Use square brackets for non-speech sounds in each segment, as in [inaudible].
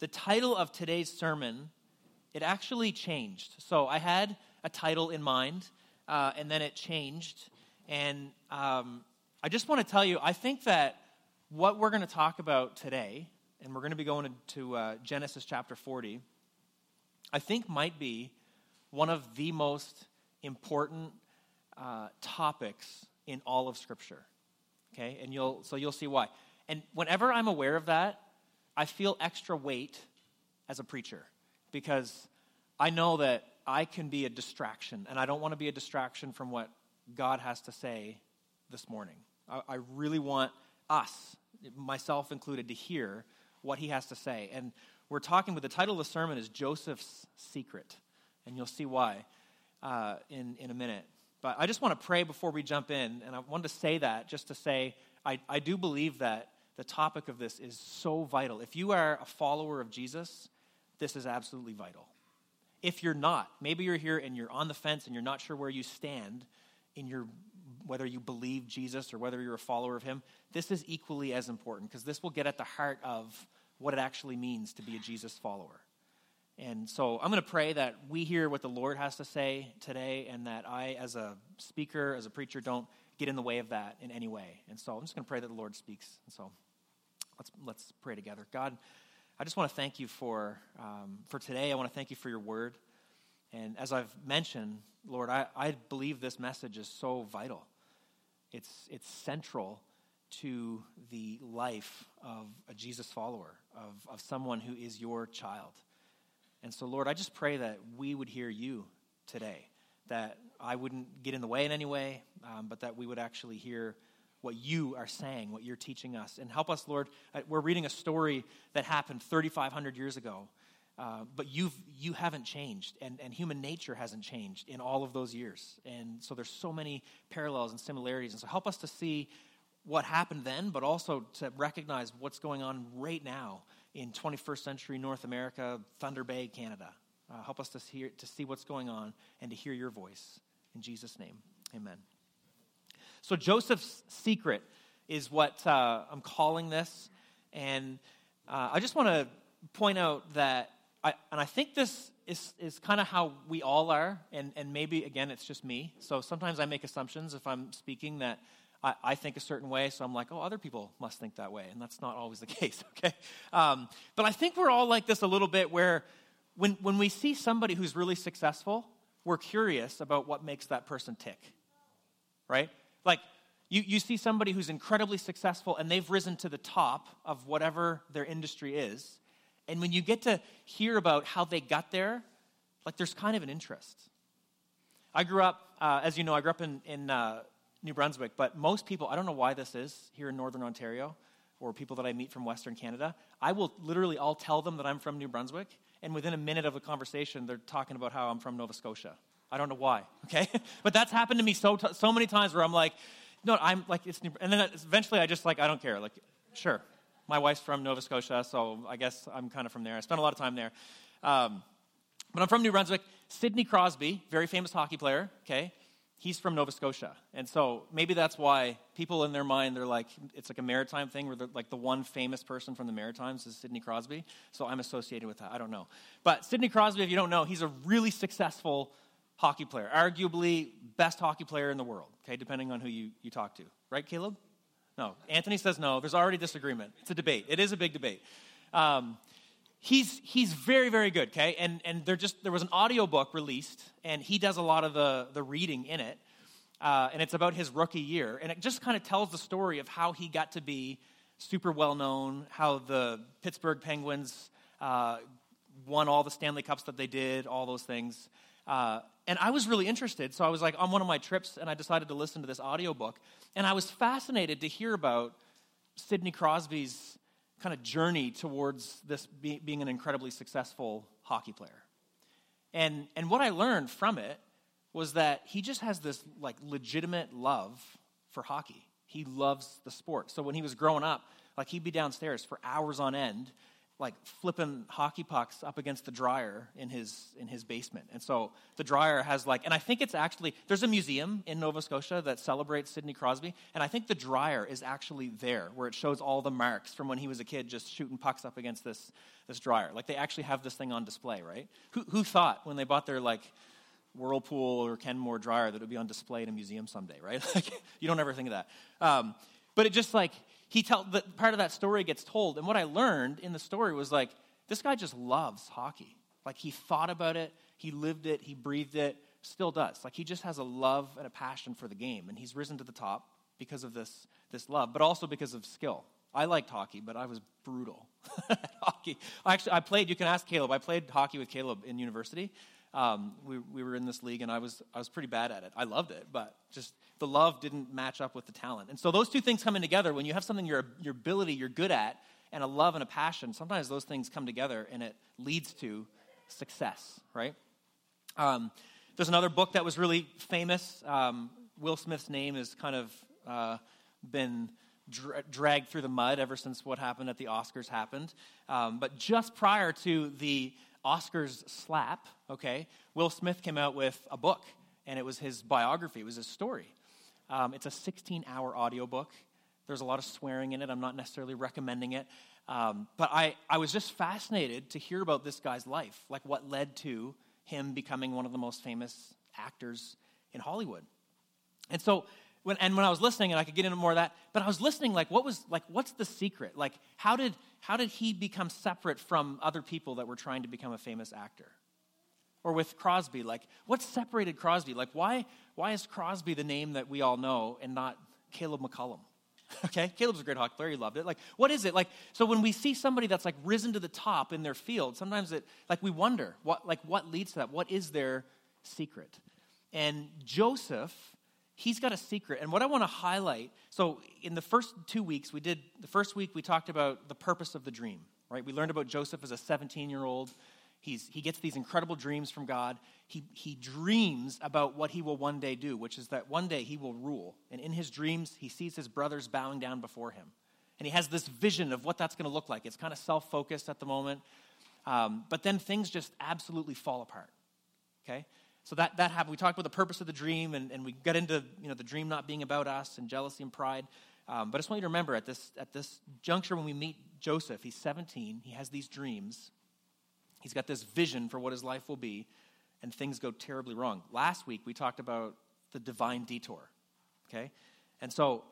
the title of today's sermon, it actually changed. So I had a title in mind, uh, and then it changed. And um, I just want to tell you, I think that what we're going to talk about today, and we're going to be going to uh, Genesis chapter 40, I think might be one of the most important uh, topics in all of Scripture. Okay, and you'll so you'll see why. And whenever I'm aware of that, I feel extra weight as a preacher because I know that I can be a distraction, and I don't want to be a distraction from what God has to say this morning. I, I really want us, myself included, to hear what He has to say. And we're talking, but the title of the sermon is Joseph's Secret, and you'll see why uh, in, in a minute. But I just want to pray before we jump in, and I wanted to say that just to say I, I do believe that the topic of this is so vital. If you are a follower of Jesus, this is absolutely vital. If you're not, maybe you're here and you're on the fence and you're not sure where you stand in your whether you believe Jesus or whether you're a follower of him, this is equally as important because this will get at the heart of what it actually means to be a Jesus follower. And so I'm going to pray that we hear what the Lord has to say today and that I, as a speaker, as a preacher, don't get in the way of that in any way. And so I'm just going to pray that the Lord speaks. And so let's, let's pray together. God, I just want to thank you for, um, for today. I want to thank you for your word. And as I've mentioned, Lord, I, I believe this message is so vital. It's, it's central to the life of a Jesus follower, of, of someone who is your child. And so, Lord, I just pray that we would hear you today, that I wouldn't get in the way in any way, um, but that we would actually hear what you are saying, what you're teaching us. And help us, Lord. Uh, we're reading a story that happened 3,500 years ago, uh, but you've, you haven't changed, and, and human nature hasn't changed in all of those years. And so there's so many parallels and similarities. And so help us to see what happened then, but also to recognize what's going on right now in 21st century North America, Thunder Bay, Canada. Uh, help us to, hear, to see what's going on and to hear your voice. In Jesus' name, amen. So, Joseph's secret is what uh, I'm calling this. And uh, I just want to point out that, I, and I think this is, is kind of how we all are. And, and maybe, again, it's just me. So sometimes I make assumptions if I'm speaking that I, I, think a certain way, so I'm like, oh, other people must think that way. And that's not always the [laughs] case, okay? Um, but I think we're all like this a little bit where when, when we see somebody who's really successful, we're curious about what makes that person tick, right? Like, you, you see somebody who's incredibly successful and they've risen to the top of whatever their industry is. And when you get to hear about how they got there, like there's kind of an interest. I grew up, uh, as you know, I grew up in, in uh, New Brunswick, but most people, I don't know why this is here in Northern Ontario or people that I meet from Western Canada, I will literally, I'll tell them that I'm from New Brunswick, and within a minute of a conversation, they're talking about how I'm from Nova Scotia. I don't know why, [laughs] okay? but that's happened to me so, so many times where I'm like, no, I'm like, it's New, and then eventually I just like, I don't care. Like, sure, my wife's from Nova Scotia, so I guess I'm kind of from there. I spent a lot of time there. Um, but I'm from New Brunswick. Sidney Crosby, very famous hockey player, okay? he's from Nova Scotia. And so maybe that's why people in their mind, they're like, it's like a maritime thing where like the one famous person from the Maritimes is Sidney Crosby. So I'm associated with that. I don't know. But Sidney Crosby, if you don't know, he's a really successful hockey player, arguably best hockey player in the world, okay, depending on who you, you talk to. Right, Caleb? No. Anthony says no. There's already disagreement. It's a debate. It is a big debate. Um, he's he's very very good okay and and there just there was an audiobook released and he does a lot of the the reading in it uh, and it's about his rookie year and it just kind of tells the story of how he got to be super well known how the pittsburgh penguins uh, won all the stanley cups that they did all those things uh, and i was really interested so i was like on one of my trips and i decided to listen to this audiobook and i was fascinated to hear about sidney crosby's kind of journey towards this be, being an incredibly successful hockey player. And, and what I learned from it was that he just has this like legitimate love for hockey. He loves the sport. So when he was growing up, like he'd be downstairs for hours on end like flipping hockey pucks up against the dryer in his in his basement. And so the dryer has like and I think it's actually there's a museum in Nova Scotia that celebrates Sidney Crosby and I think the dryer is actually there where it shows all the marks from when he was a kid just shooting pucks up against this this dryer. Like they actually have this thing on display, right? Who who thought when they bought their like Whirlpool or Kenmore dryer that it would be on display in a museum someday, right? [laughs] Like you don't ever think of that. Um, but it just like he tell the part of that story gets told. And what i learned in the story was like this guy just loves hockey. Like he thought about it he lived it he breathed it still does. Like he just has a love and a passion for the game and he's risen to the top because of this this love but also because of skill. I liked hockey but i was brutal [laughs] at hockey. Actually i played you can ask caleb i played hockey with caleb in university um, we, we were in this league and I was, I was pretty bad at it. I loved it, but just the love didn't match up with the talent. And so those two things coming together, when you have something your, your ability you're good at and a love and a passion, sometimes those things come together and it leads to success, right? Um, there's another book that was really famous. Um, Will Smith's name has kind of uh, been dra- dragged through the mud ever since what happened at the Oscars happened. Um, but just prior to the Oscars slap, okay, Will Smith came out with a book, and it was his biography, it was his story. Um, it's a 16 hour audiobook. There's a lot of swearing in it. I'm not necessarily recommending it. Um, but I, I was just fascinated to hear about this guy's life, like what led to him becoming one of the most famous actors in Hollywood. And so, when, and when I was listening, and I could get into more of that, but I was listening, like, what was, like, what's the secret? Like, how did, how did he become separate from other people that were trying to become a famous actor? Or with Crosby, like, what separated Crosby? Like, why, why is Crosby the name that we all know and not Caleb McCollum? [laughs] okay, Caleb's a great hockey player. He loved it. Like, what is it? Like, so when we see somebody that's like risen to the top in their field, sometimes it, like, we wonder, what, like, what leads to that? What is their secret? And Joseph, he's got a secret. And what I want to highlight, so in the first two weeks, we did, the first week we talked about the purpose of the dream, right? We learned about Joseph as a 17 year old He's, he gets these incredible dreams from God. He, he dreams about what he will one day do, which is that one day he will rule. And in his dreams, he sees his brothers bowing down before him. And he has this vision of what that's going to look like. It's kind of self focused at the moment. Um, but then things just absolutely fall apart. Okay? So that, that happened. We talked about the purpose of the dream, and, and we got into you know, the dream not being about us and jealousy and pride. Um, but I just want you to remember at this, at this juncture when we meet Joseph, he's 17, he has these dreams. He's got this vision for what his life will be, and things go terribly wrong. Last week, we talked about the divine detour. Okay? And so,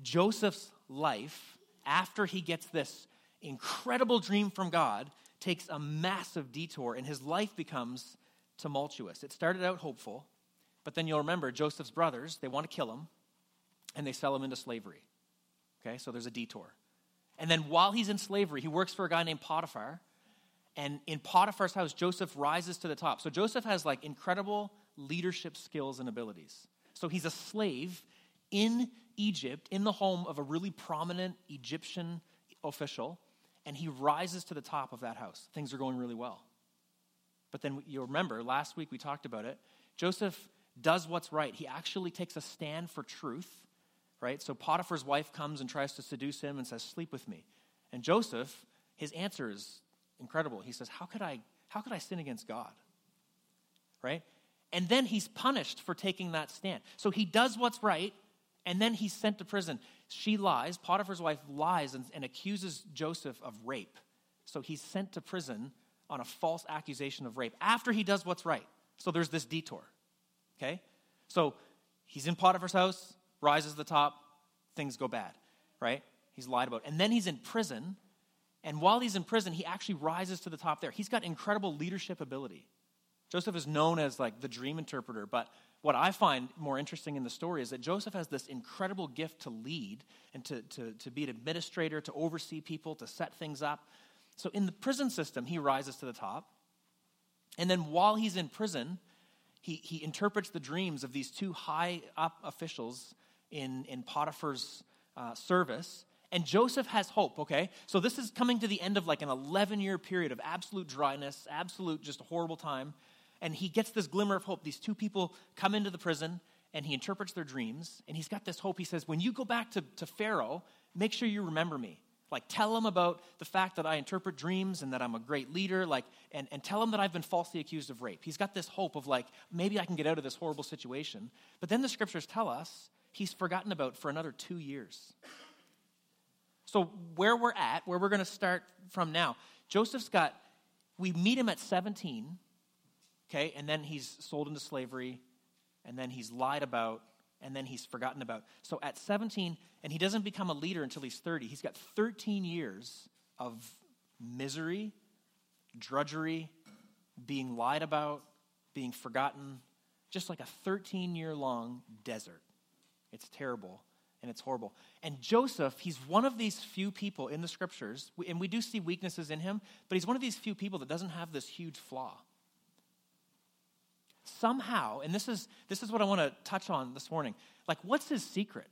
Joseph's life, after he gets this incredible dream from God, takes a massive detour, and his life becomes tumultuous. It started out hopeful, but then you'll remember Joseph's brothers, they want to kill him, and they sell him into slavery. Okay? So, there's a detour. And then while he's in slavery, he works for a guy named Potiphar and in Potiphar's house, Joseph rises to the top. So Joseph has like incredible leadership skills and abilities. So he's a slave in Egypt, in the home of a really prominent Egyptian official, and he rises to the top of that house. Things are going really well. But then you'll remember, last week we talked about it. Joseph does what's right. He actually takes a stand for truth, right? So Potiphar's wife comes and tries to seduce him and says, Sleep with me. And Joseph, his answer is incredible. He says, How could I, how could I sin against God? Right? And then he's punished for taking that stand. So he does what's right, and then he's sent to prison. She lies, Potiphar's wife lies and, and accuses Joseph of rape. So he's sent to prison on a false accusation of rape after he does what's right. So there's this detour. Okay? So he's in Potiphar's house, rises to the top, things go bad, right? He's lied about. And then he's in prison, and while he's in prison, he actually rises to the top there. He's got incredible leadership ability. Joseph is known as like the dream interpreter, but what I find more interesting in the story is that Joseph has this incredible gift to lead and to, to, to be an administrator, to oversee people, to set things up. So in the prison system, he rises to the top. And then while he's in prison, he, he interprets the dreams of these two high up officials in, in Potiphar's uh, service. And Joseph has hope, okay? So this is coming to the end of like an 11 year period of absolute dryness, absolute just a horrible time. And he gets this glimmer of hope. These two people come into the prison and he interprets their dreams. And he's got this hope. He says, When you go back to, to Pharaoh, make sure you remember me. Like tell him about the fact that I interpret dreams and that I'm a great leader, like, and, and tell him that I've been falsely accused of rape. He's got this hope of like, maybe I can get out of this horrible situation. But then the scriptures tell us he's forgotten about for another two years. So, where we're at, where we're going to start from now, Joseph's got, we meet him at 17, okay, and then he's sold into slavery, and then he's lied about, and then he's forgotten about. So, at 17, and he doesn't become a leader until he's 30, he's got 13 years of misery, drudgery, being lied about, being forgotten, just like a 13 year long desert. It's terrible and it's horrible. And Joseph, he's one of these few people in the scriptures, and we do see weaknesses in him, but he's one of these few people that doesn't have this huge flaw. Somehow, and this is, this is what I want to touch on this morning, like what's his secret?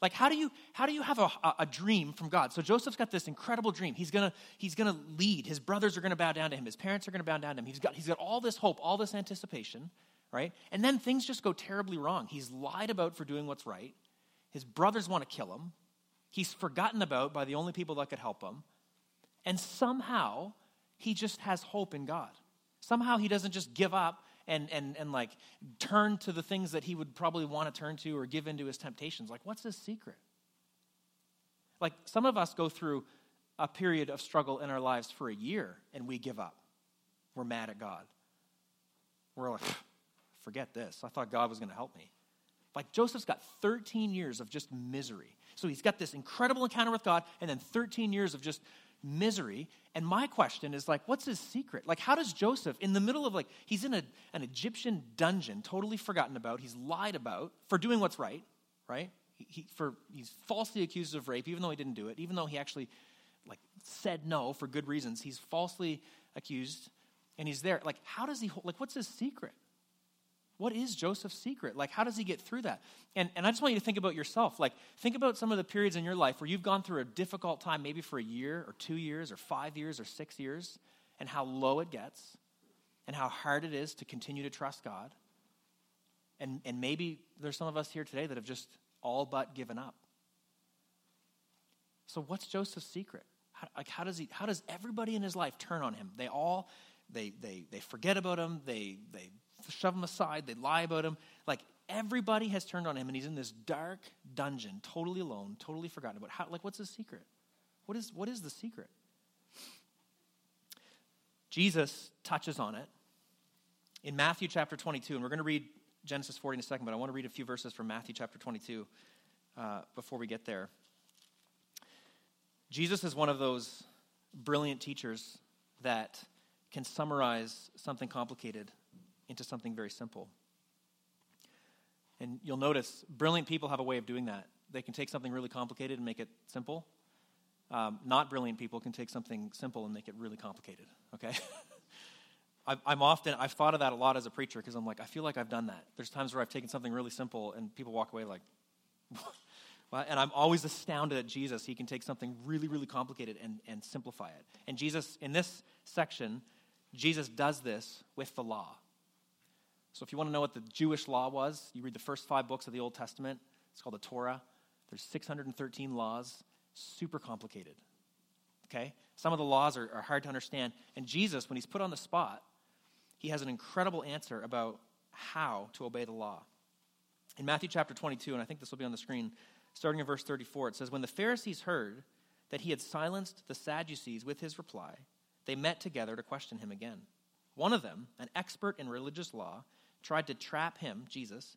Like, how do you, how do you have a, a, dream from God? So Joseph's got this incredible dream. He's gonna, he's gonna lead. His brothers are gonna bow down to him. His parents are gonna bow down to him. He's got, he's got all this hope, all this anticipation, right? And then things just go terribly wrong. He's lied about for doing what's right. His brothers want to kill him. He's forgotten about by the only people that could help him. And somehow, he just has hope in God. Somehow, he doesn't just give up and, and, and like turn to the things that he would probably want to turn to or give into his temptations. Like, what's his secret? Like, some of us go through a period of struggle in our lives for a year and we give up. We're mad at God. We're like, forget this. I thought God was going to help me. Like Joseph's got 13 years of just misery. So he's got this incredible encounter with God and then 13 years of just misery. And my question is like, what's his secret? Like, how does Joseph, in the middle of like, he's in a, an Egyptian dungeon, totally forgotten about, he's lied about for doing what's right, right? He, he, for, he's falsely accused of rape, even though he didn't do it, even though he actually like said no for good reasons. He's falsely accused and he's there. Like, how does he, like, what's his secret? What is Joseph's secret? Like, how does he get through that? And, and I just want you to think about yourself. Like, think about some of the periods in your life where you've gone through a difficult time, maybe for a year or two years or five years or six years, and how low it gets, and how hard it is to continue to trust God. And, and maybe there's some of us here today that have just all but given up. So, what's Joseph's secret? How, like, how does, he, how does everybody in his life turn on him? They all, they, they, they forget about him, they, they shove him aside, they lie about him. Like everybody has turned on him, and he's in this dark dungeon, totally alone, totally forgotten about. How, like, what's his secret? What is, what is the secret? Jesus touches on it in Matthew chapter 22, and we're going to read Genesis 40 in a second, but I want to read a few verses from Matthew chapter 22 uh, before we get there. Jesus is one of those brilliant teachers that can summarize something complicated into something very simple. And you'll notice brilliant people have a way of doing that. They can take something really complicated and make it simple. Um, not brilliant people can take something simple and make it really complicated, okay? [laughs] I'm often, I've thought of that a lot as a preacher because I'm like, I feel like I've done that. There's times where I've taken something really simple and people walk away like, [laughs] and I'm always astounded at Jesus. He can take something really, really complicated and, and simplify it. And Jesus, in this section, Jesus does this with the law. So if you want to know what the Jewish law was, you read the first five books of the Old Testament. It's called the Torah. There's 613 laws, super complicated. Okay? Some of the laws are, are hard to understand. And Jesus, when he's put on the spot, he has an incredible answer about how to obey the law. In Matthew chapter 22, and I think this will be on the screen, starting in verse 34, it says, When the Pharisees heard that he had silenced the Sadducees with his reply, they met together to question him again. One of them, an expert in religious law, tried to trap him, Jesus,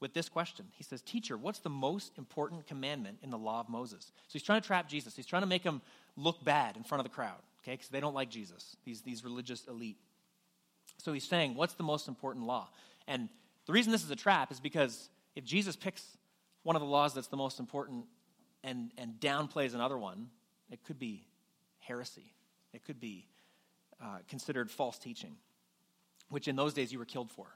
with this question. He says, Teacher, what's the most important commandment in the law of Moses? So he's trying to trap Jesus. He's trying to make him look bad in front of the crowd, okay? Because they don't like Jesus, these, these religious elite. So he's saying, What's the most important law? And the reason this is a trap is because if Jesus picks one of the laws that's the most important and, and downplays another one, it could be heresy. It could be uh, considered false teaching, which in those days you were killed for.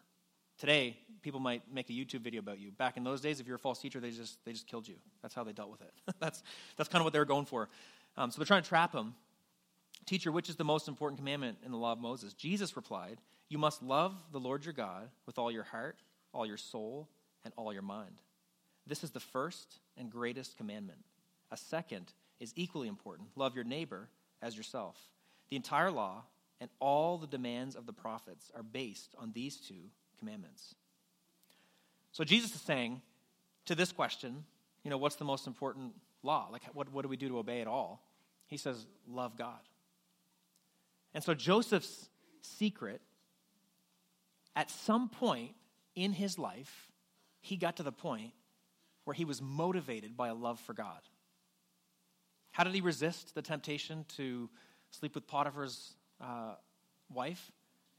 Today, people might make a YouTube video about you. Back in those days, if you're a false teacher, they just, they just killed you. That's how they dealt with it. [laughs] that's, that's kind of what they were going for. Um, so they're trying to trap him. Teacher, which is the most important commandment in the law of Moses? Jesus replied, You must love the Lord your God with all your heart, all your soul, and all your mind. This is the first and greatest commandment. A second is equally important. Love your neighbor as yourself. The entire law and all the demands of the prophets are based on these two commandments. So Jesus is saying to this question, you know, what's the most important law? Like, what, what do we do to obey it all? He says, love God. And so Joseph's secret, at some point in his life, he got to the point where he was motivated by a love for God. How did he resist the temptation to sleep with Potiphar's uh, wife?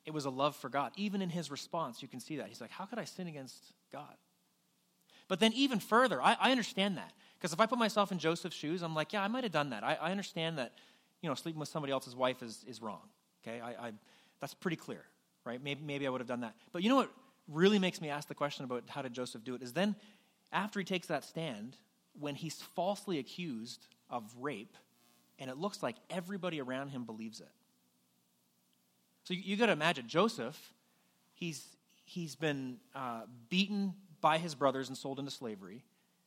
It was a love for God. Even in his response, you can see that. He's like, How could I sin against God? But then, even further, I, I understand that. Because if I put myself in Joseph's shoes, I'm like, Yeah, I might have done that. I, I understand that you know, sleeping with somebody else's wife is, is wrong. Okay? I, I, that's pretty clear, right? Maybe, maybe I would have done that. But you know what really makes me ask the question about how did Joseph do it is then, after he takes that stand, when he's falsely accused of rape, and it looks like everybody around him believes it. So you, you got to imagine Joseph, he's, he's been uh, beaten by his brothers and sold into slavery.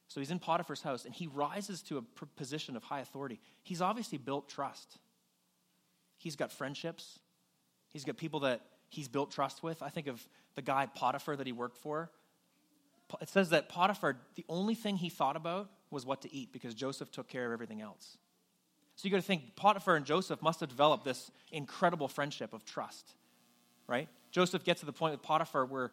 So he's in Potiphar's house and he rises to a position of high authority. He's obviously built trust. He's got friendships, he's got people that he's built trust with. I think of the guy Potiphar that he worked for. It says that Potiphar, the only thing he thought about was what to eat because Joseph took care of everything else. So you got to think Potiphar and Joseph must have developed this incredible friendship of trust, right? Joseph gets to the point with Potiphar where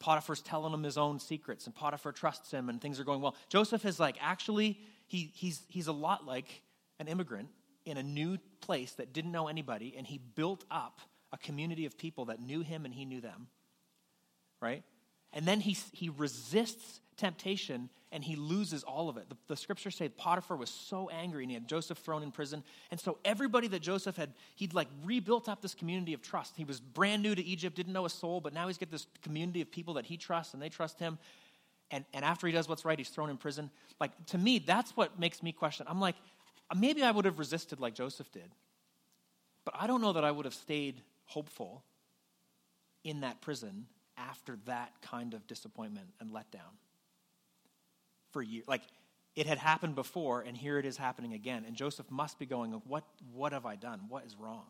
Potiphar's telling him his own secrets and Potiphar trusts him and things are going well. Joseph is like, actually, he, he's, he's a lot like an immigrant in a new place that didn't know anybody and he built up a community of people that knew him and he knew them, right? And then he, he resists temptation and he loses all of it. The, the, scriptures say Potiphar was so angry and he had Joseph thrown in prison. And so everybody that Joseph had, he'd like rebuilt up this community of trust. He was brand new to Egypt, didn't know a soul, but now he's got this community of people that he trusts and they trust him. And, and after he does what's right, he's thrown in prison. Like, to me, that's what makes me question. I'm like, maybe I would have resisted like Joseph did. But I don't know that I would have stayed hopeful in that prison after that kind of disappointment and letdown for years. Like it had happened before, and here it is happening again. And Joseph must be going, What, what have I done? What is wrong?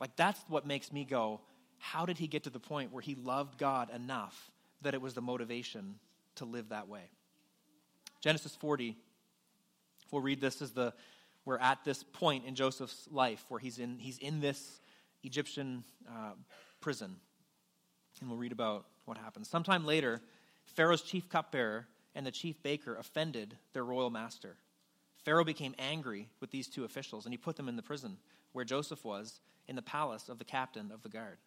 Like that's what makes me go, How did he get to the point where he loved God enough that it was the motivation to live that way? Genesis 40, we'll read this as the we're at this point in Joseph's life where he's in, he's in this Egyptian uh, prison. And we'll read about what happens. Sometime later, Pharaoh's chief cupbearer and the chief baker offended their royal master. Pharaoh became angry with these two officials, and he put them in the prison where Joseph was, in the palace of the captain of the guard.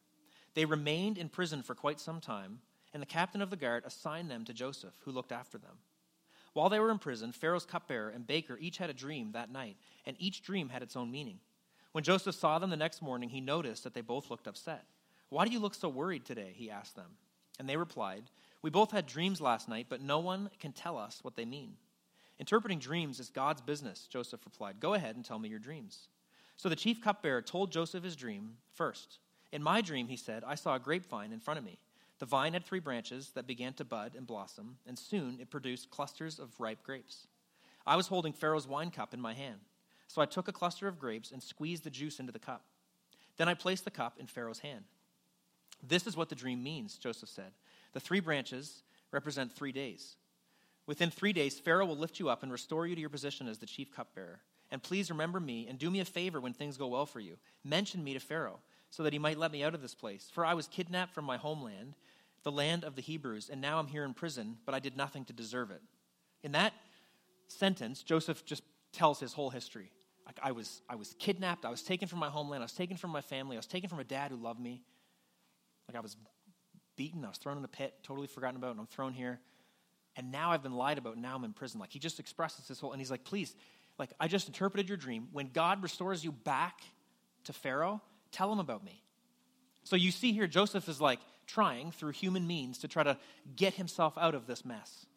They remained in prison for quite some time, and the captain of the guard assigned them to Joseph, who looked after them. While they were in prison, Pharaoh's cupbearer and baker each had a dream that night, and each dream had its own meaning. When Joseph saw them the next morning, he noticed that they both looked upset. Why do you look so worried today? He asked them. And they replied, we both had dreams last night, but no one can tell us what they mean. Interpreting dreams is God's business, Joseph replied. Go ahead and tell me your dreams. So the chief cupbearer told Joseph his dream first. In my dream, he said, I saw a grapevine in front of me. The vine had three branches that began to bud and blossom, and soon it produced clusters of ripe grapes. I was holding Pharaoh's wine cup in my hand. So I took a cluster of grapes and squeezed the juice into the cup. Then I placed the cup in Pharaoh's hand. This is what the dream means, Joseph said. The three branches represent three days. Within three days, Pharaoh will lift you up and restore you to your position as the chief cupbearer. And please remember me and do me a favor when things go well for you. Mention me to Pharaoh so that he might let me out of this place. For I was kidnapped from my homeland, the land of the Hebrews, and now I'm here in prison, but I did nothing to deserve it. In that sentence, Joseph just tells his whole history. I was, I was kidnapped, I was taken from my homeland, I was taken from my family, I was taken from a dad who loved me. Like I was beaten, I was thrown in a pit, totally forgotten about, and I'm thrown here. And now I've been lied about, now I'm in prison. Like he just expresses this whole, and he's like, please, like I just interpreted your dream. When God restores you back to Pharaoh, tell him about me. So you see here, Joseph is like trying through human means to try to get himself out of this mess.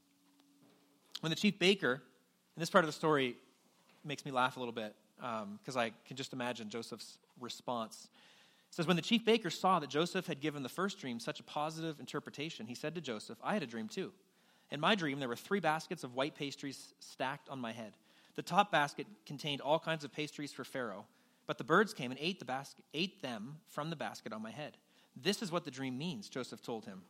When the chief baker, and this part of the story makes me laugh a little bit because um, I can just imagine Joseph's response. It says, When the chief baker saw that Joseph had given the first dream such a positive interpretation, he said to Joseph, I had a dream too. In my dream, there were three baskets of white pastries stacked on my head. The top basket contained all kinds of pastries for Pharaoh, but the birds came and ate, the basket, ate them from the basket on my head. This is what the dream means, Joseph told him.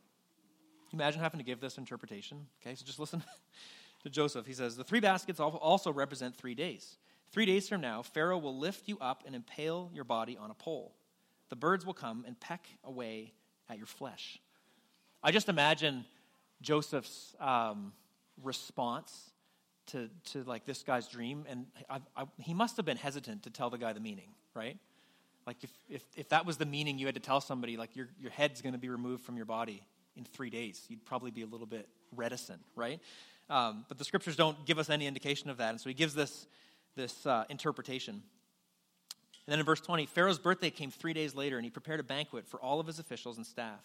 Imagine having to give this interpretation. Okay, so just listen [laughs] to Joseph. He says, The three baskets also represent three days. Three days from now, Pharaoh will lift you up and impale your body on a pole. The birds will come and peck away at your flesh. I just imagine Joseph's um, response to, to like this guy's dream, and I, I, he must have been hesitant to tell the guy the meaning, right? Like if, if, if that was the meaning you had to tell somebody, like your, your head's going to be removed from your body in three days, you'd probably be a little bit reticent, right? Um, but the scriptures don't give us any indication of that, and so he gives this, this uh, interpretation. And then in verse 20, Pharaoh's birthday came three days later, and he prepared a banquet for all of his officials and staff.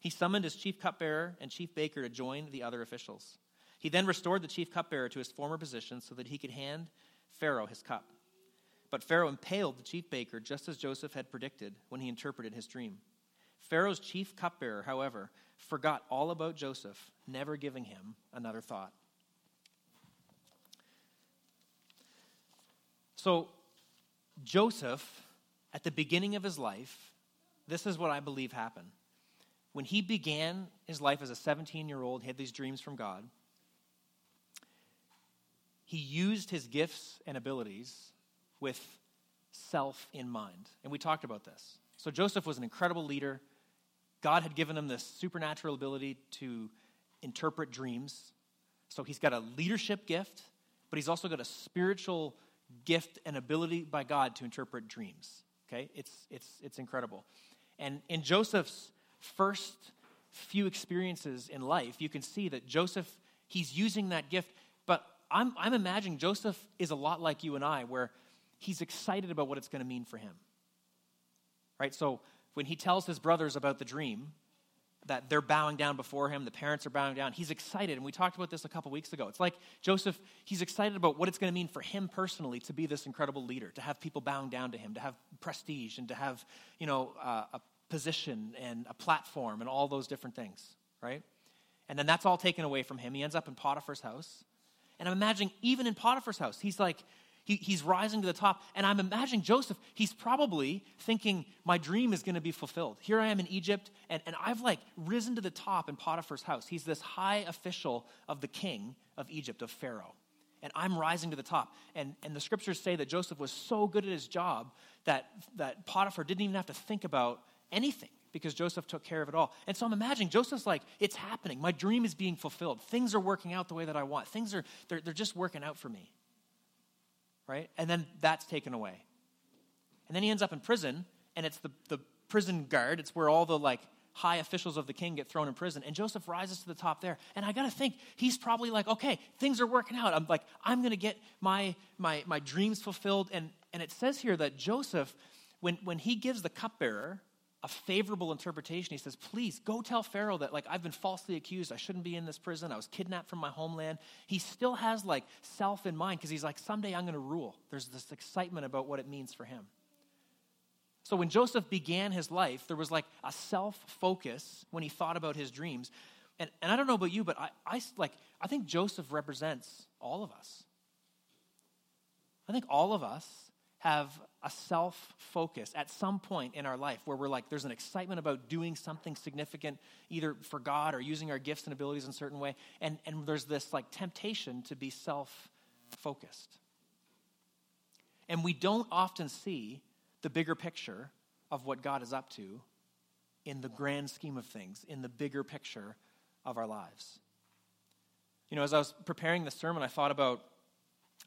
He summoned his chief cupbearer and chief baker to join the other officials. He then restored the chief cupbearer to his former position so that he could hand Pharaoh his cup. But Pharaoh impaled the chief baker just as Joseph had predicted when he interpreted his dream. Pharaoh's chief cupbearer, however, forgot all about Joseph, never giving him another thought. So, Joseph, at the beginning of his life, this is what I believe happened. When he began his life as a 17 year old, he had these dreams from God. He used his gifts and abilities with self in mind. And we talked about this. So Joseph was an incredible leader. God had given him this supernatural ability to interpret dreams. So he's got a leadership gift, but he's also got a spiritual gift and ability by God to interpret dreams. Okay? It's, it's, it's incredible. And in Joseph's first few experiences in life, you can see that Joseph, he's using that gift. But I'm, I'm imagining Joseph is a lot like you and I, where he's excited about what it's going to mean for him. Right? So when he tells his brothers about the dream, that they're bowing down before him, the parents are bowing down, he's excited. And we talked about this a couple weeks ago. It's like Joseph, he's excited about what it's going to mean for him personally to be this incredible leader, to have people bowing down to him, to have prestige, and to have, you know, uh, a position and a platform and all those different things, right? And then that's all taken away from him. He ends up in Potiphar's house. And I'm imagining, even in Potiphar's house, he's like, he, he's rising to the top. And I'm imagining Joseph, he's probably thinking, my dream is going to be fulfilled. Here I am in Egypt, and, and I've like risen to the top in Potiphar's house. He's this high official of the king of Egypt, of Pharaoh. And I'm rising to the top. And, and the scriptures say that Joseph was so good at his job that, that Potiphar didn't even have to think about anything because Joseph took care of it all. And so I'm imagining Joseph's like, it's happening. My dream is being fulfilled. Things are working out the way that I want. Things are, they're, they're just working out for me right? And then that's taken away. And then he ends up in prison, and it's the, the prison guard. It's where all the like high officials of the king get thrown in prison. And Joseph rises to the top there. And I gotta think, he's probably like, okay, things are working out. I'm like, I'm gonna get my my my dreams fulfilled. And and it says here that Joseph, when when he gives the cupbearer a favorable interpretation. He says, Please go tell Pharaoh that, like, I've been falsely accused. I shouldn't be in this prison. I was kidnapped from my homeland. He still has, like, self in mind because he's like, Someday I'm going to rule. There's this excitement about what it means for him. So when Joseph began his life, there was like a self focus when he thought about his dreams. And, and I don't know about you, but I, I, like, I think Joseph represents all of us. I think all of us have a self focus at some point in our life where we're like, there's an excitement about doing something significant, either for God or using our gifts and abilities in a certain way. And, and there's this like temptation to be self focused. And we don't often see the bigger picture of what God is up to in the grand scheme of things, in the bigger picture of our lives. You know, as I was preparing the sermon, I thought about,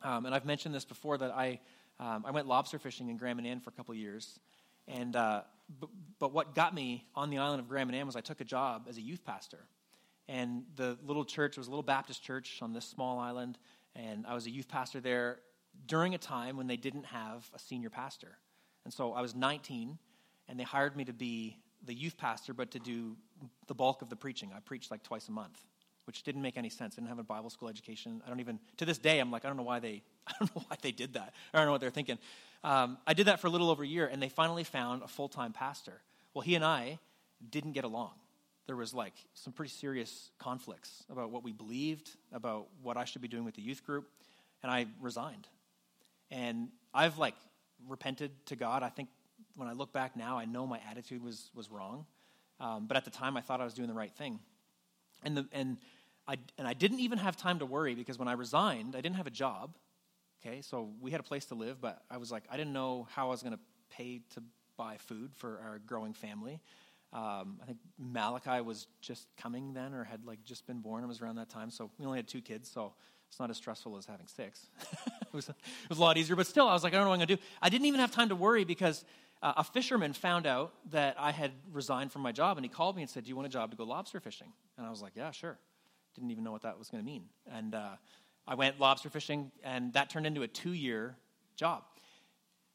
um, and I've mentioned this before, that I um, I went lobster fishing in Grand Manan for a couple years. And, uh, but, but what got me on the island of Grand Manan was I took a job as a youth pastor. And the little church was a little Baptist church on this small island. And I was a youth pastor there during a time when they didn't have a senior pastor. And so I was 19, and they hired me to be the youth pastor, but to do the bulk of the preaching. I preached like twice a month which didn't make any sense. I didn't have a Bible school education. I don't even, to this day, I'm like, I don't know why they, [laughs] I don't know why they did that. I don't know what they're thinking. Um, I did that for a little over a year, and they finally found a full time pastor. Well, he and I didn't get along. There was like some pretty serious conflicts about what we believed, about what I should be doing with the youth group. and I resigned. And I've like repented to God. I think when I look back now, I know my attitude was, was wrong. Um, but at the time, I thought I was doing the right thing. And, the, and, I, and I didn't even have time to worry because when I resigned, I didn't have a job. Okay, so we had a place to live, but I was like, I didn't know how I was going to pay to buy food for our growing family. Um, I think Malachi was just coming then, or had like just been born. It was around that time, so we only had two kids, so it's not as stressful as having six. [laughs] it, was, it was a lot easier, but still, I was like, I don't know what I'm going to do. I didn't even have time to worry because uh, a fisherman found out that I had resigned from my job, and he called me and said, "Do you want a job to go lobster fishing?" And I was like, "Yeah, sure." Didn't even know what that was going to mean, and uh, I went lobster fishing, and that turned into a two-year job.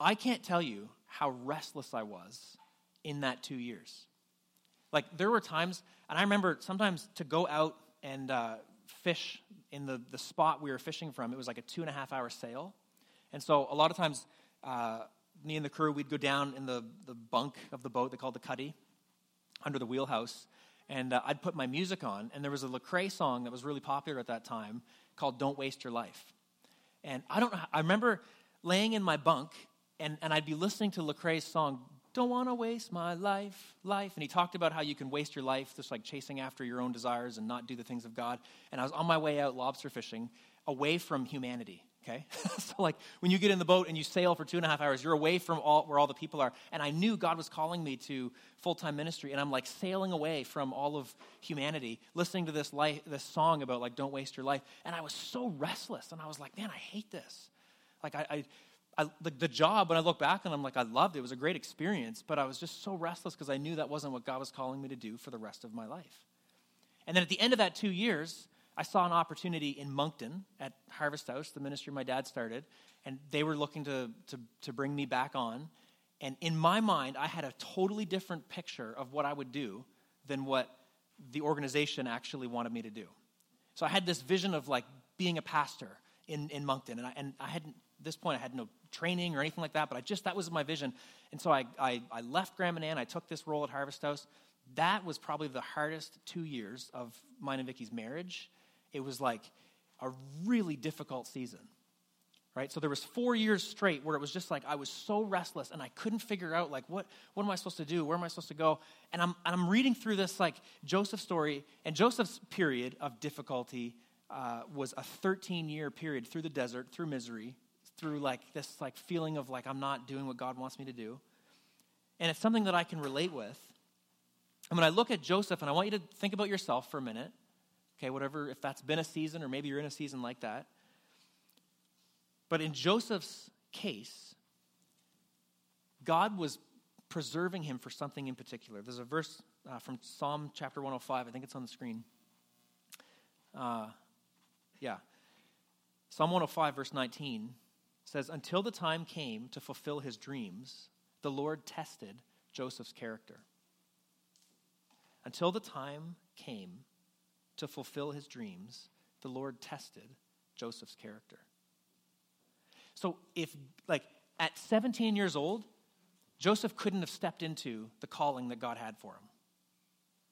I can't tell you how restless I was in that two years. Like there were times, and I remember sometimes to go out and uh, fish in the, the spot we were fishing from, it was like a two and a half hour sail. And so a lot of times, uh, me and the crew, we'd go down in the, the bunk of the boat they called the cuddy under the wheelhouse. And uh, I'd put my music on, and there was a Lecrae song that was really popular at that time called Don't Waste Your Life. And I don't know, I remember laying in my bunk, and, and I'd be listening to Lecrae's song, don't want to waste my life, life. And he talked about how you can waste your life just like chasing after your own desires and not do the things of God. And I was on my way out lobster fishing away from humanity. Okay? [laughs] so, like, when you get in the boat and you sail for two and a half hours, you're away from all, where all the people are. And I knew God was calling me to full time ministry. And I'm like sailing away from all of humanity, listening to this, life, this song about, like, don't waste your life. And I was so restless. And I was like, man, I hate this. Like, I, I I, the, the, job, when I look back and I'm like, I loved it. It was a great experience, but I was just so restless because I knew that wasn't what God was calling me to do for the rest of my life. And then at the end of that two years, I saw an opportunity in Moncton at Harvest House, the ministry my dad started, and they were looking to, to, to bring me back on. And in my mind, I had a totally different picture of what I would do than what the organization actually wanted me to do. So I had this vision of like being a pastor in, in Moncton, and I, and I hadn't, at this point, I had no training or anything like that, but I just, that was my vision. And so I, I, I left Grand Manan, I took this role at Harvest House. That was probably the hardest two years of mine and Vicky's marriage. It was like a really difficult season right so there was four years straight where it was just like i was so restless and i couldn't figure out like what, what am i supposed to do where am i supposed to go and I'm, and I'm reading through this like joseph story and joseph's period of difficulty uh, was a 13 year period through the desert through misery through like this like feeling of like I'm not doing what God wants me to do. And it's something that I can relate with. And when I look at Joseph, and I want you to think about yourself for a minute, okay, whatever, if that's been a season or maybe you're in a season like that. But in Joseph's case, God was preserving him for something in particular. There's a verse uh, from Psalm chapter 105, I think it's on the screen. Uh, yeah. Psalm 105, verse 19 says, Until the time came to fulfill his dreams, the Lord tested Joseph's character. Until the time came to fulfill his dreams, the Lord tested Joseph's character. So, if, like, at 17 years old, Joseph couldn't have stepped into the calling that God had for him.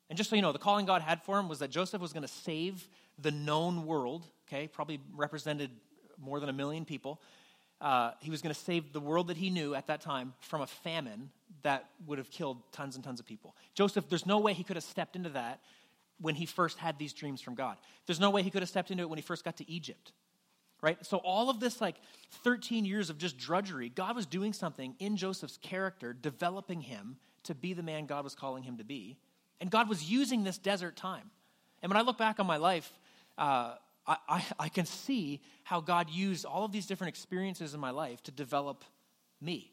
And just so you know, the calling God had for him was that Joseph was going to save the known world, okay, probably represented more than a million people, uh, he was going to save the world that he knew at that time from a famine that would have killed tons and tons of people. Joseph, there's no way he could have stepped into that when he first had these dreams from God. There's no way he could have stepped into it when he first got to Egypt. Right? So, all of this, like 13 years of just drudgery, God was doing something in Joseph's character, developing him to be the man God was calling him to be. And God was using this desert time. And when I look back on my life, uh, I, I, I can see how God used all of these different experiences in my life to develop me.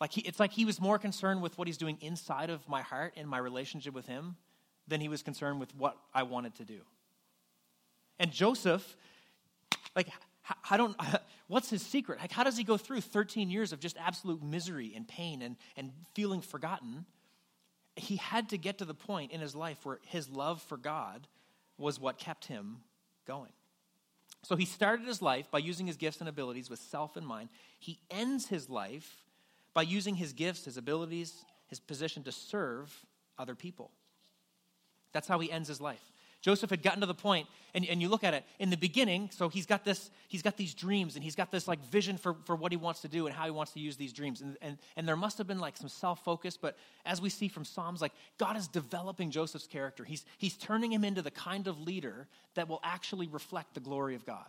Like he, it's like he was more concerned with what he's doing inside of my heart and my relationship with him than he was concerned with what I wanted to do. And Joseph, like, I don't, [laughs] what's his secret? Like, how does he go through 13 years of just absolute misery and pain and, and feeling forgotten? He had to get to the point in his life where his love for God was what kept him going. So he started his life by using his gifts and abilities with self in mind. He ends his life by using his gifts, his abilities, his position to serve other people. That's how he ends his life. Joseph had gotten to the point, and, and you look at it in the beginning, so he's got this, he's got these dreams and he's got this like vision for, for what he wants to do and how he wants to use these dreams. And, and, and there must have been like some self-focus, but as we see from Psalms, like God is developing Joseph's character. He's, he's turning him into the kind of leader that will actually reflect the glory of God.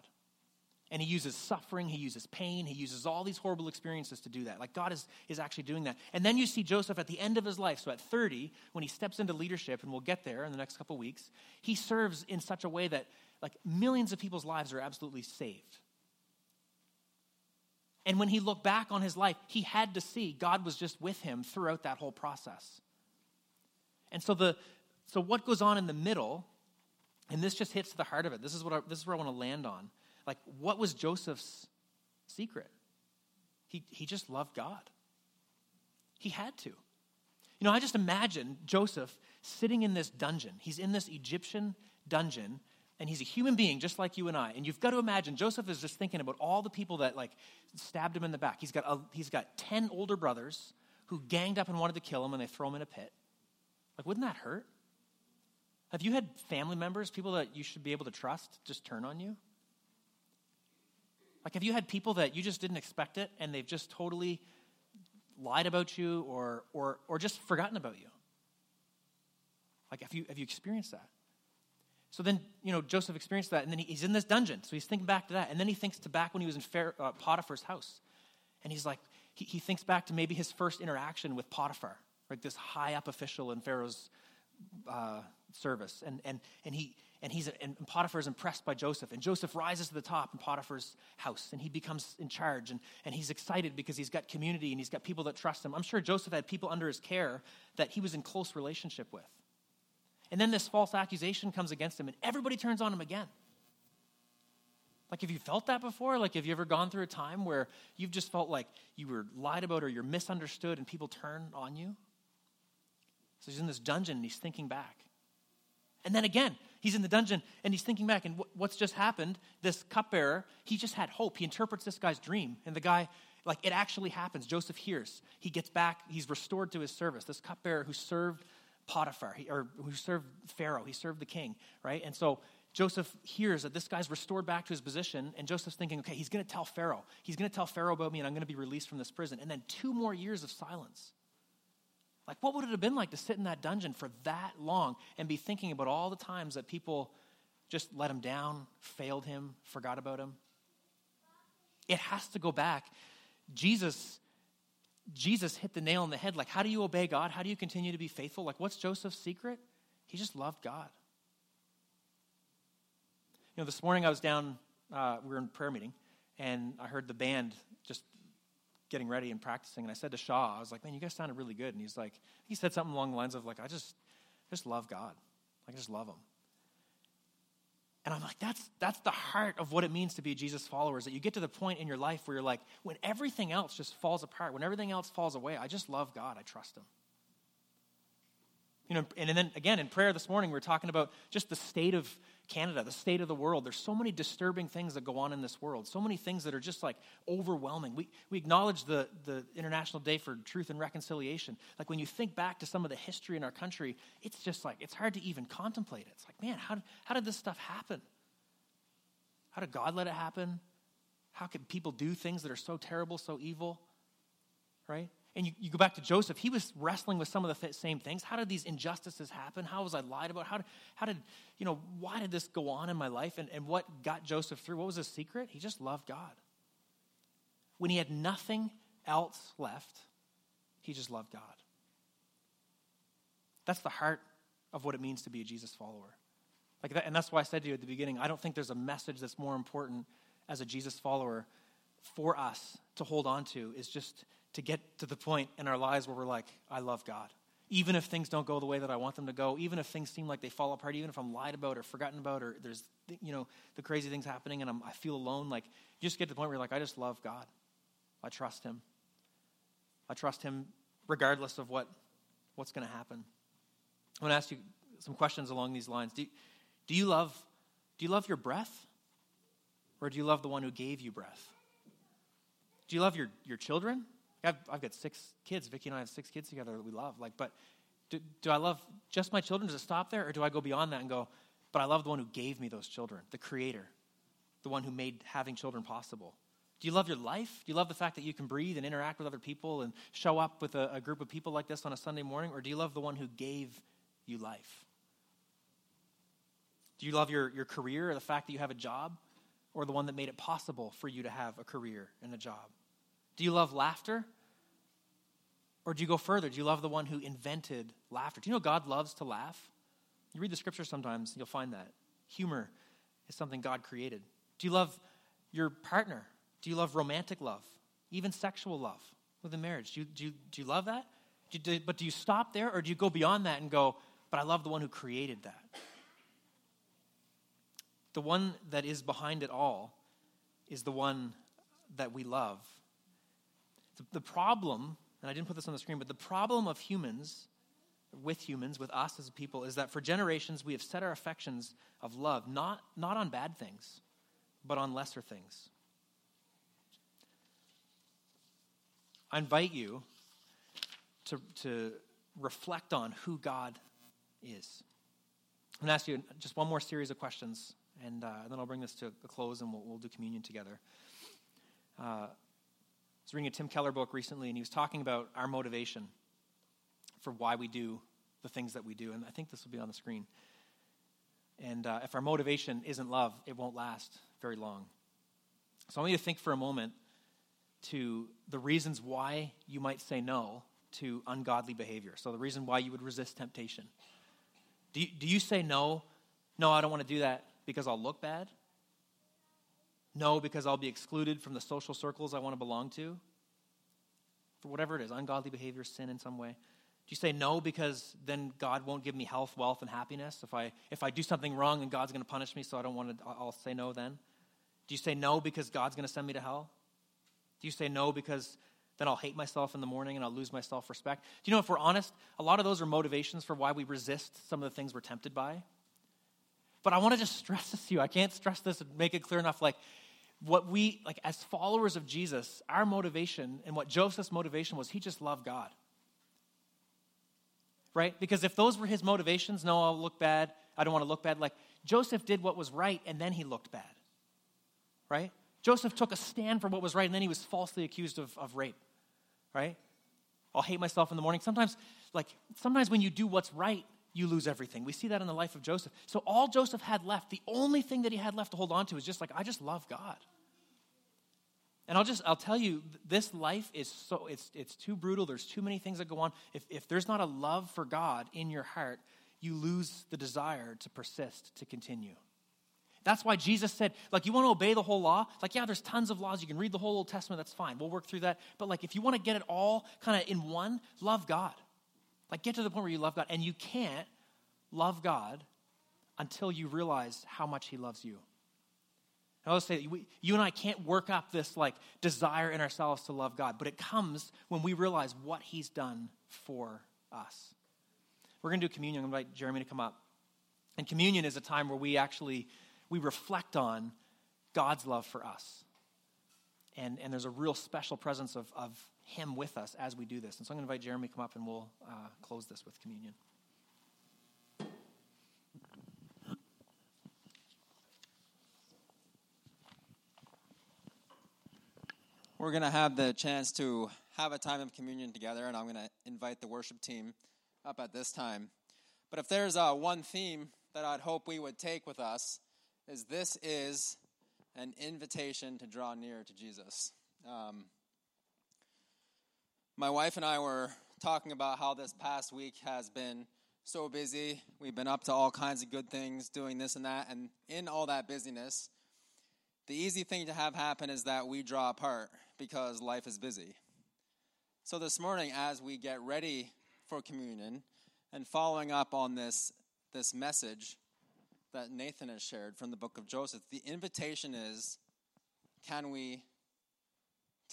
And he uses suffering, he uses pain, he uses all these horrible experiences to do that. Like God is, is actually doing that. And then you see Joseph at the end of his life, so at 30, when he steps into leadership, and we'll get there in the next couple weeks, he serves in such a way that like millions of people's lives are absolutely saved. And when he looked back on his life, he had to see God was just with him throughout that whole process. And so the so what goes on in the middle, and this just hits the heart of it. This is what I, this is where I want to land on like, what was Joseph's secret? He, he just loved God. He had to. You know, I just imagine Joseph sitting in this dungeon. He's in this Egyptian dungeon, and he's a human being just like you and I. And you've got to imagine Joseph is just thinking about all the people that like stabbed him in the back. He's got a, he's got 10 older brothers who ganged up and wanted to kill him and they throw him in a pit. Like wouldn't that hurt? Have you had family members, people that you should be able to trust, just turn on you? Like, have you had people that you just didn't expect it and they've just totally lied about you or, or, or just forgotten about you? Like, have you, have you experienced that? So then, you know, Joseph experienced that, and then he's in this dungeon. So he's thinking back to that. And then he thinks to back when he was in Pharaoh, uh, Potiphar's house. And he's like, he, he thinks back to maybe his first interaction with Potiphar, like this high up official in Pharaoh's uh, service. And, and, and he, and he's and Potiphar is impressed by Joseph, and Joseph rises to the top in Potiphar's house, and he becomes in charge, and, and he's excited because he's got community and he's got people that trust him. I'm sure Joseph had people under his care that he was in close relationship with. And then this false accusation comes against him, and everybody turns on him again. Like, have you felt that before? Like, have you ever gone through a time where you've just felt like you were lied about or you're misunderstood and people turn on you? So he's in this dungeon and he's thinking back. And then again, he's in the dungeon and he's thinking back, and what's just happened? This cupbearer, he just had hope. He interprets this guy's dream, and the guy, like, it actually happens. Joseph hears. He gets back, he's restored to his service. This cupbearer who served Potiphar, he, or who served Pharaoh, he served the king, right? And so Joseph hears that this guy's restored back to his position, and Joseph's thinking, okay, he's going to tell Pharaoh. He's going to tell Pharaoh about me, and I'm going to be released from this prison. And then two more years of silence. Like, what would it have been like to sit in that dungeon for that long and be thinking about all the times that people just let him down, failed him, forgot about him? It has to go back. Jesus Jesus hit the nail on the head. Like, how do you obey God? How do you continue to be faithful? Like, what's Joseph's secret? He just loved God. You know, this morning I was down, uh, we were in prayer meeting, and I heard the band just getting ready and practicing, and I said to Shaw, I was like, man, you guys sounded really good. And he's like, he said something along the lines of like, I just, just love God. I just love him. And I'm like, that's, that's the heart of what it means to be Jesus follower, is that you get to the point in your life where you're like, when everything else just falls apart, when everything else falls away, I just love God. I trust him. You know, and then again, in prayer this morning, we are talking about just the state of Canada, the state of the world. There's so many disturbing things that go on in this world, so many things that are just like overwhelming. We, we acknowledge the, the International Day for Truth and Reconciliation. Like when you think back to some of the history in our country, it's just like, it's hard to even contemplate it. It's like, man, how, how did this stuff happen? How did God let it happen? How can people do things that are so terrible, so evil? Right? And you, you go back to Joseph, he was wrestling with some of the same things. How did these injustices happen? How was I lied about? How did, how did, you know, why did this go on in my life? And, and what got Joseph through? What was his secret? He just loved God. When he had nothing else left, he just loved God. That's the heart of what it means to be a Jesus follower. Like that, and that's why I said to you at the beginning, I don't think there's a message that's more important as a Jesus follower for us to hold on to is just to get to the point in our lives where we're like, I love God. Even if things don't go the way that I want them to go, even if things seem like they fall apart, even if I'm lied about or forgotten about, or there's, you know, the crazy things happening and I'm, I feel alone, like, you just get to the point where you're like, I just love God. I trust Him. I trust Him regardless of what, what's going to happen. I want to ask you some questions along these lines. Do, do, you love, do you love your breath? Or do you love the one who gave you breath? Do you love your, your children? I've, I've got six kids. Vicki and I have six kids together that we love. Like, but do, do I love just my children? Does it stop there? Or do I go beyond that and go, but I love the one who gave me those children, the creator, the one who made having children possible. Do you love your life? Do you love the fact that you can breathe and interact with other people and show up with a, a group of people like this on a Sunday morning? Or do you love the one who gave you life? Do you love your, your career or the fact that you have a job? Or the one that made it possible for you to have a career and a job? Do you love laughter? Or do you go further? Do you love the one who invented laughter? Do you know God loves to laugh? You read the scripture sometimes, and you'll find that. Humor is something God created. Do you love your partner? Do you love romantic love? Even sexual love within marriage? Do you, do you, do you love that? Do you, do, but do you stop there or do you go beyond that and go, but I love the one who created that? The one that is behind it all is the one that we love. The, the problem, and I didn't put this on the screen, but the problem of humans with humans, with us as a people, is that for generations we have set our affections of love not, not on bad things, but on lesser things. I invite you to, to reflect on who God is. I'm going to ask you just one more series of questions, and, uh, then I'll bring this to a close and we'll, we'll do communion together. Uh, I was reading a Tim Keller book recently, and he was talking about our motivation for why we do the things that we do. And I think this will be on the screen. And uh, if our motivation isn't love, it won't last very long. So I want you to think for a moment to the reasons why you might say no to ungodly behavior. So the reason why you would resist temptation. Do you, do you say no? No, I don't want to do that because I'll look bad? No, because I'll be excluded from the social circles I want to belong to? For whatever it is, ungodly behavior, sin in some way. Do you say no because then God won't give me health, wealth, and happiness? If I, if I do something wrong and God's going to punish me, so I don't want to, I'll say no then? Do you say no because God's going to send me to hell? Do you say no because then I'll hate myself in the morning and I'll lose my self respect? Do you know, if we're honest, a lot of those are motivations for why we resist some of the things we're tempted by. But I want to just [laughs] stress this to you. I can't stress this and make it clear enough. Like, what we, like, as followers of Jesus, our motivation and what Joseph's motivation was, he just loved God right? Because if those were his motivations, no, I'll look bad, I don't want to look bad. Like Joseph did what was right and then he looked bad, right? Joseph took a stand for what was right and then he was falsely accused of, of rape, right? I'll hate myself in the morning. Sometimes, like, sometimes when you do what's right, you lose everything. We see that in the life of Joseph. So all Joseph had left, the only thing that he had left to hold on to is just like, I just love God. And I'll just I'll tell you, this life is so it's it's too brutal. There's too many things that go on. If if there's not a love for God in your heart, you lose the desire to persist, to continue. That's why Jesus said, like, you want to obey the whole law? Like, yeah, there's tons of laws. You can read the whole Old Testament, that's fine. We'll work through that. But, like, if you want to get it all kind of in one, love God. Like, get to the point where you love God. And you can't love God until you realize how much He loves you. I will say we, you and I can't work up this like desire in ourselves to love God, but it comes when we realize what He's done for us. We're going to do communion. I'm going to invite Jeremy to come up. And communion is a time where we actually we reflect on God's love for us. And, and there's a real special presence of, of Him with us as we do this. And so I'm going to invite Jeremy to come up and we'll uh, close this with communion. We're going to have the chance to have a time of communion together, and I'm going to invite the worship team up at this time. But if there's uh, one theme that I'd hope we would take with us, is this is an invitation to draw near to Jesus. Um, my wife and I were talking about how this past week has been so busy. We've been up to all kinds of good things, doing this and that, and in all that busyness, the easy thing to have happen is that we draw apart because life is busy. So, this morning, as we get ready for communion and following up on this, this message that Nathan has shared from the book of Joseph, the invitation is can we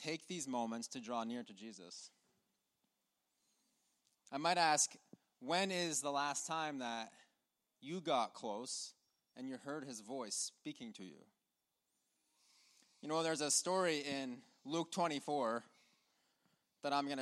take these moments to draw near to Jesus? I might ask, when is the last time that you got close and you heard his voice speaking to you? You know, there's a story in Luke 24 that I'm going to